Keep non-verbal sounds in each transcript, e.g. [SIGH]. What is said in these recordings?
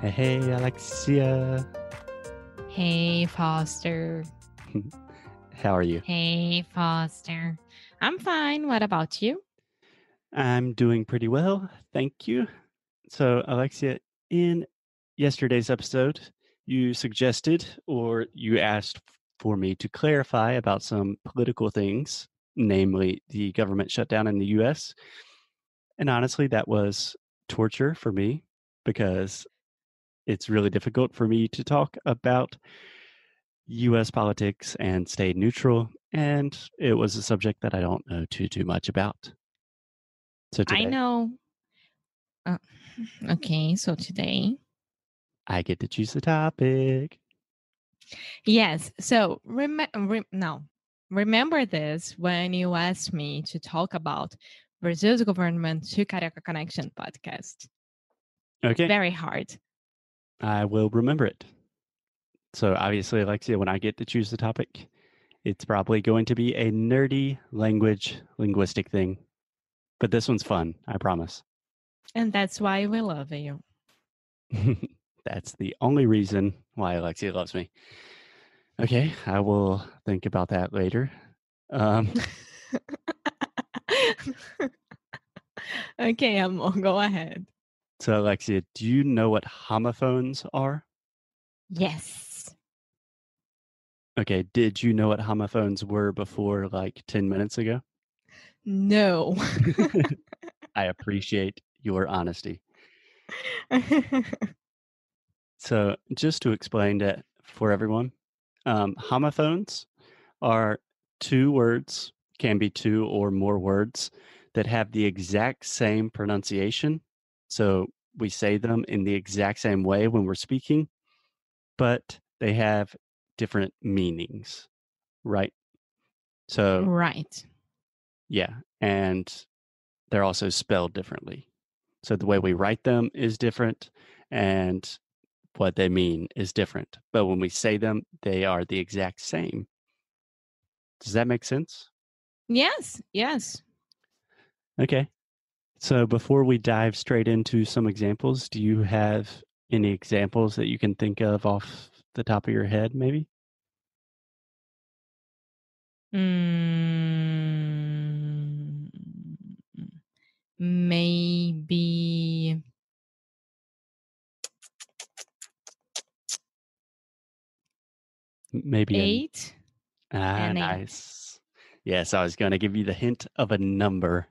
Hey, Alexia. Hey, Foster. [LAUGHS] How are you? Hey, Foster. I'm fine. What about you? I'm doing pretty well. Thank you. So, Alexia, in yesterday's episode, you suggested or you asked for me to clarify about some political things, namely the government shutdown in the US. And honestly, that was torture for me because it's really difficult for me to talk about US politics and stay neutral. And it was a subject that I don't know too, too much about. So today, I know. Uh, [LAUGHS] okay, so today. I get to choose the topic. Yes. So, rem- rem- no, remember this when you asked me to talk about Brazil's government to Carioca Connection podcast. Okay. Very hard. I will remember it. So obviously, Alexia, when I get to choose the topic, it's probably going to be a nerdy language linguistic thing. But this one's fun, I promise. And that's why we love you. [LAUGHS] That's the only reason why Alexia loves me. Okay, I will think about that later. Um, [LAUGHS] okay, I'm Amor, go ahead. So, Alexia, do you know what homophones are? Yes. Okay, did you know what homophones were before like 10 minutes ago? No. [LAUGHS] [LAUGHS] I appreciate your honesty. [LAUGHS] So, just to explain that for everyone, um, homophones are two words, can be two or more words that have the exact same pronunciation. So, we say them in the exact same way when we're speaking, but they have different meanings, right? So, right. yeah, and they're also spelled differently. So, the way we write them is different, and what they mean is different. But when we say them, they are the exact same. Does that make sense? Yes. Yes. Okay. So before we dive straight into some examples, do you have any examples that you can think of off the top of your head, maybe? Mm, maybe Maybe an- eight. ah, and eight. nice. Yes, I was going to give you the hint of a number.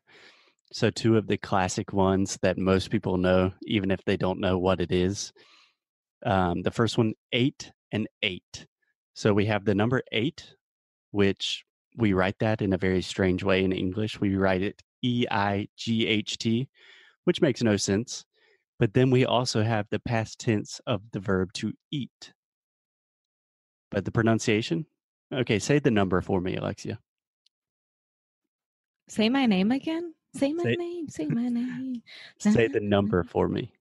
So two of the classic ones that most people know, even if they don't know what it is. Um, the first one, eight and eight. So we have the number eight, which we write that in a very strange way in English. We write it E I G H T, which makes no sense. But then we also have the past tense of the verb to eat. But the pronunciation, okay, say the number for me, Alexia. Say my name again. Say my Say- name. Say my name. [LAUGHS] Say the [LAUGHS] number for me.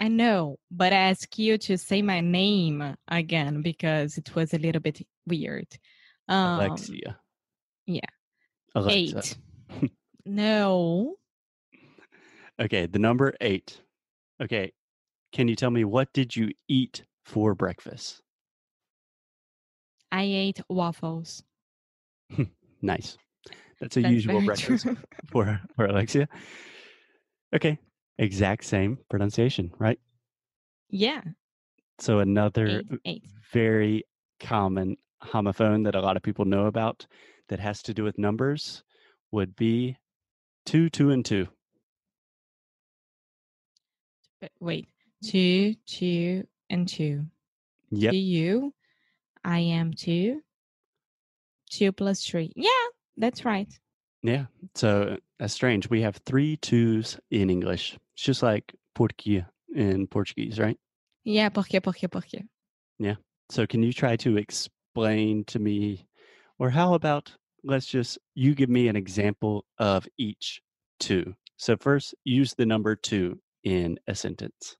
I know, but I ask you to say my name again because it was a little bit weird. Um, Alexia. yeah. Alexa. Eight. [LAUGHS] no. Okay, the number eight. Okay, can you tell me what did you eat for breakfast? I ate waffles. Nice. That's a That's usual breakfast true. [LAUGHS] for for Alexia. Okay, exact same pronunciation, right? yeah. So another Eight. Eight. very common homophone that a lot of people know about that has to do with numbers would be two, two, and two. But wait. Two, two, and two. Yep. To you, I am two. Two plus three. Yeah, that's right. Yeah. So that's strange. We have three twos in English. It's just like porque in Portuguese, right? Yeah, por qué, por qué, por qué? Yeah. So can you try to explain to me, or how about let's just you give me an example of each two. So first, use the number two in a sentence.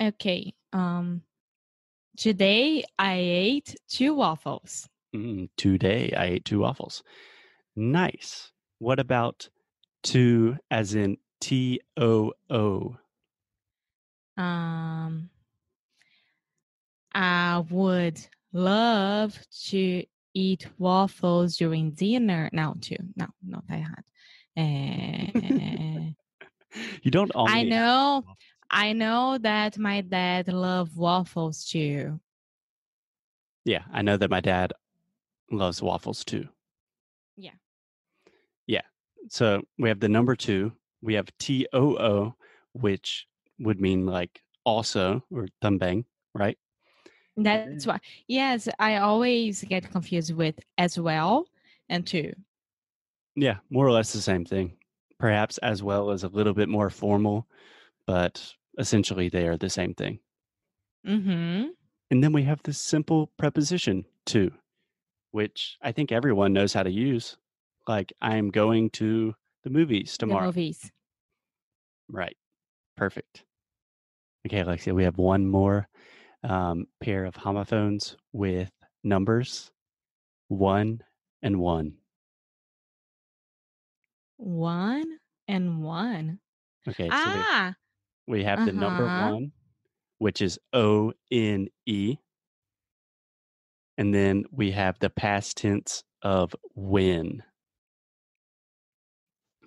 Okay. Um, today I ate two waffles. Mm, today I ate two waffles. Nice. What about two as in T O O? Um, I would love to eat waffles during dinner. Now, two. No, not tá errado. Eh, [LAUGHS] You don't only I know. I know that my dad love waffles too. Yeah, I know that my dad loves waffles too. Yeah. Yeah. So we have the number two. We have T O O, which would mean like also or também, right? That's why. Yes, I always get confused with as well and too. Yeah, more or less the same thing. Perhaps as well as a little bit more formal, but essentially they are the same thing. Mm-hmm. And then we have this simple preposition to, which I think everyone knows how to use. Like, I'm going to the movies The tomorrow. movies. Right. Perfect. Okay, Alexia, we have one more um, pair of homophones with numbers one and one. One and one. Okay, so we, ah, we have the number uh-huh. one, which is O N E. And then we have the past tense of when.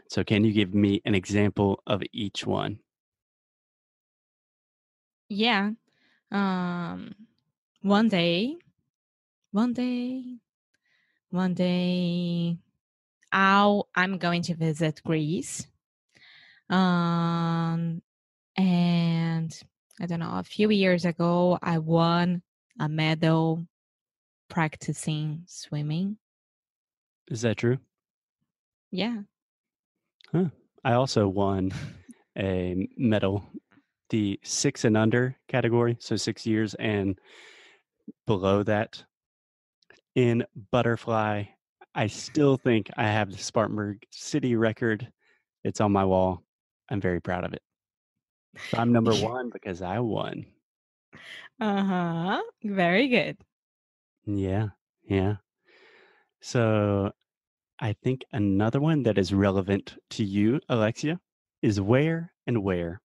So, can you give me an example of each one? yeah. Um, one day, one day, one day, I'll I'm going to visit Greece. Um, and I don't know. A few years ago, I won a medal practicing swimming. Is that true? Yeah. I also won [LAUGHS] a medal, the six and under category, so six years and below that. In butterfly, I still think I have the Spartanburg City record. It's on my wall. I'm very proud of it. So I'm number [LAUGHS] one because I won. Uh huh. Very good. Yeah, yeah. So I think another one that is relevant to you, Alexia, is where and where.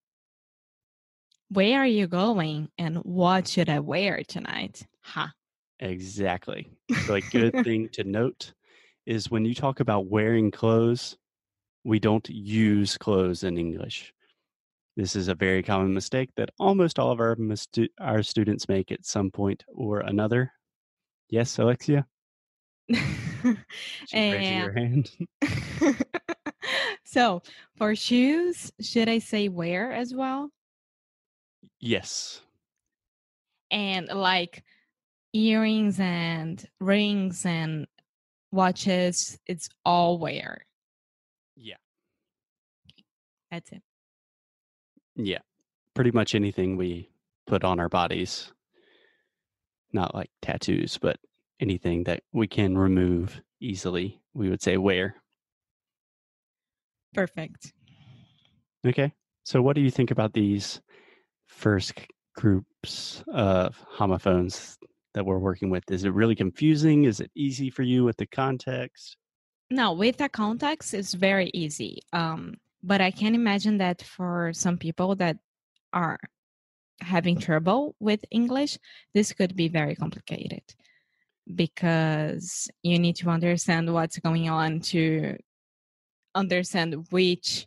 Where are you going and what should I wear tonight? Ha. Exactly. So a good [LAUGHS] thing to note is when you talk about wearing clothes, we don't use clothes in English. This is a very common mistake that almost all of our our students make at some point or another. Yes, Alexia? [LAUGHS] She's raising her hand. [LAUGHS] [LAUGHS] so for shoes, should I say wear as well? yes. And like earrings and rings and watches, it's all wear. Yeah. That's it. Yeah. Pretty much anything we put on our bodies. Not like tattoos, but anything that we can remove easily, we would say wear. Perfect. Okay. So, what do you think about these first groups of homophones that we're working with? Is it really confusing? Is it easy for you with the context? No, with the context, it's very easy. Um, but I can imagine that for some people that are having mm-hmm. trouble with English, this could be very complicated because you need to understand what's going on to understand which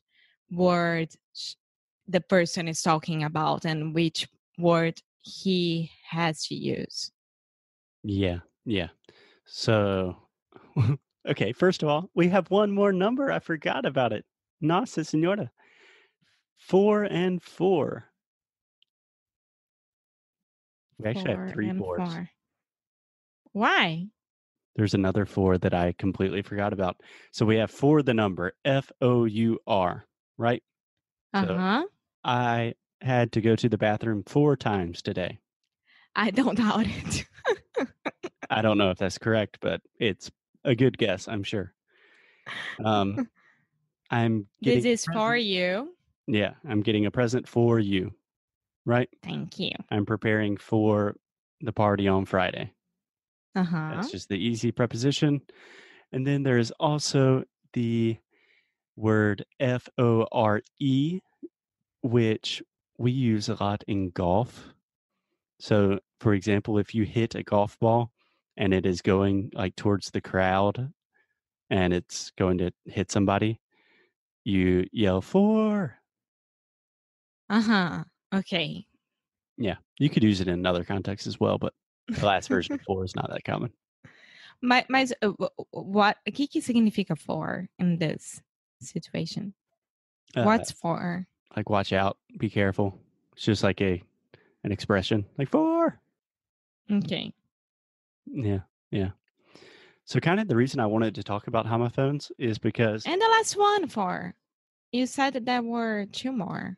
word the person is talking about and which word he has to use. Yeah. Yeah. So, [LAUGHS] okay. First of all, we have one more number. I forgot about it. Nossa Senhora. Four and four. We actually have three fours. four. Why? There's another four that I completely forgot about. So we have four, the number F O U R, right? Uh So- huh. I had to go to the bathroom four times today. I don't doubt it. I don't know if that's correct, but it's a good guess, I'm sure. Um, [LAUGHS] I'm this is for you. Yeah, I'm getting a present for you, right? Thank you. I'm preparing for the party on Friday. Uh huh. That's just the easy preposition. And then there is also the word F O R E, which we use a lot in golf. So, for example, if you hit a golf ball and it is going like towards the crowd and it's going to hit somebody, you yell four. Uh huh. Okay. Yeah, you could use it in another context as well, but the last version [LAUGHS] of four is not that common. My, my, uh, wh- wh- what que significa for in this situation? Uh, What's for? like watch out, be careful. It's just like a an expression, like four. Okay. Yeah, yeah. So kind of the reason I wanted to talk about homophones is because And the last one for. You said that there were two more.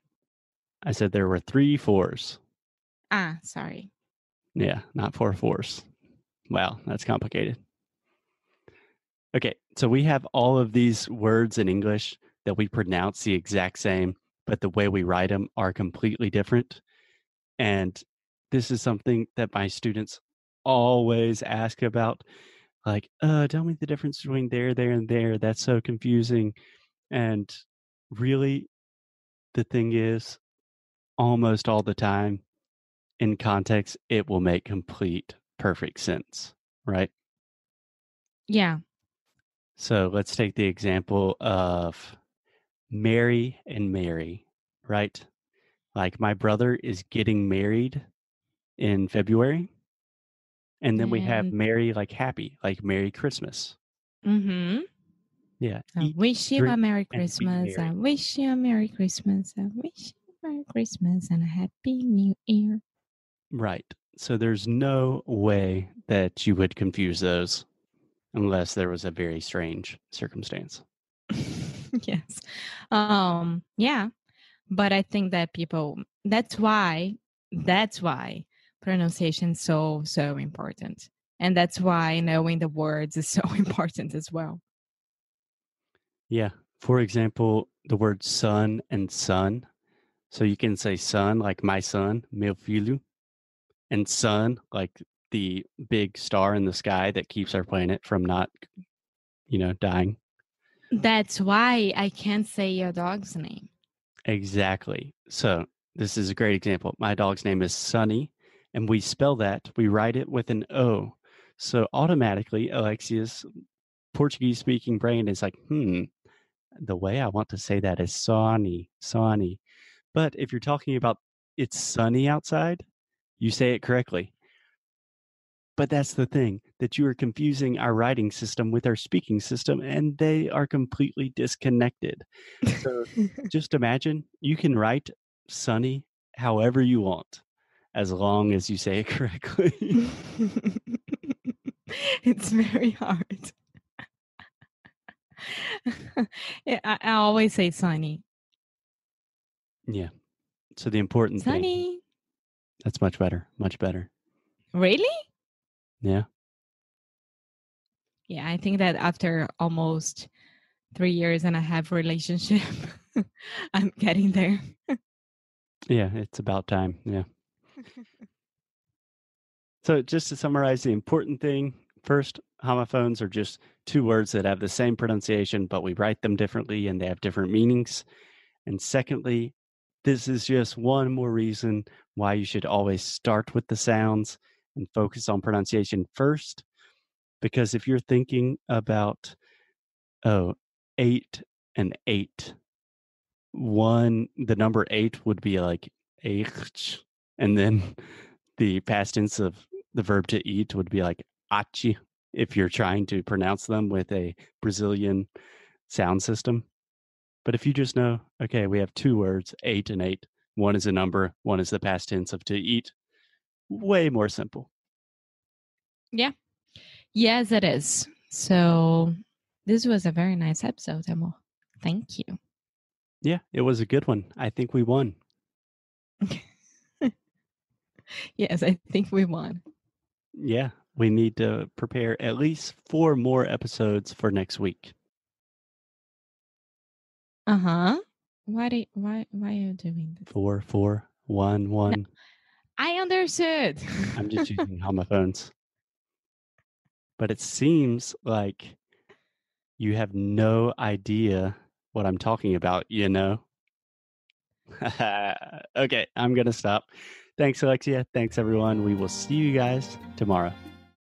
I said there were three fours. Ah, sorry. Yeah, not four fours. Wow, that's complicated. Okay, so we have all of these words in English that we pronounce the exact same, but the way we write them are completely different. And this is something that my students always ask about. Like, uh, tell me the difference between there, there, and there. That's so confusing. And really, the thing is, almost all the time, in context, it will make complete, perfect sense, right? Yeah. So let's take the example of Mary and Mary, right? Like my brother is getting married in February. And then we have And- Merry like happy, like Merry Christmas. Mm-hmm. Yeah. I wish you a Merry Christmas. I wish you a Merry Christmas. I wish Merry Christmas and a Happy New Year. Right. So there's no way that you would confuse those unless there was a very strange circumstance. [LAUGHS] yes. Um, yeah. But I think that people that's why that's why pronunciation is so so important. And that's why knowing the words is so [LAUGHS] important as well. Yeah. For example, the word son and son. So you can say son like my son, meu filho, and sun like the big star in the sky that keeps our planet from not, you know, dying. That's why I can't say your dog's name. Exactly. So this is a great example. My dog's name is Sunny, and we spell that, we write it with an O. So automatically, Alexia's Portuguese speaking brain is like, hmm, the way I want to say that is Sonny, Sonny. But if you're talking about it's sunny outside, you say it correctly. But that's the thing that you are confusing our writing system with our speaking system, and they are completely disconnected. So [LAUGHS] just imagine you can write sunny however you want, as long as you say it [LAUGHS] correctly. [LAUGHS] it's very hard. yeah, I, I always say sunny. Yeah. So the important thing Sunny. that's much better, much better. Really? Yeah. Yeah, I think that after almost three years and a half relationship, [LAUGHS] I'm getting there. Yeah, it's about time. Yeah. [LAUGHS] So, just to summarize the important thing first, homophones are just two words that have the same pronunciation, but we write them differently and they have different meanings. And secondly, this is just one more reason why you should always start with the sounds and focus on pronunciation first. Because if you're thinking about, oh, eight and eight, one, the number eight would be like eight, and then [LAUGHS] the past tense of the verb to eat would be like achi if you're trying to pronounce them with a Brazilian sound system. But if you just know, okay, we have two words, eight and eight, one is a number, one is the past tense of to eat, way more simple. Yeah. Yes, it is. So this was a very nice episode, Emil. Thank you. Yeah, it was a good one. I think we won. [LAUGHS] yes, I think we won. Yeah, we need to prepare at least four more episodes for next week. Uh huh. Why do why why are you doing this? Four, four, one, one. I understood. I'm just using [LAUGHS] homophones. But it seems like you have no idea what I'm talking about, you know? [LAUGHS] okay, I'm going to stop. Thanks, Alexia. Thanks, everyone. We will see you guys tomorrow.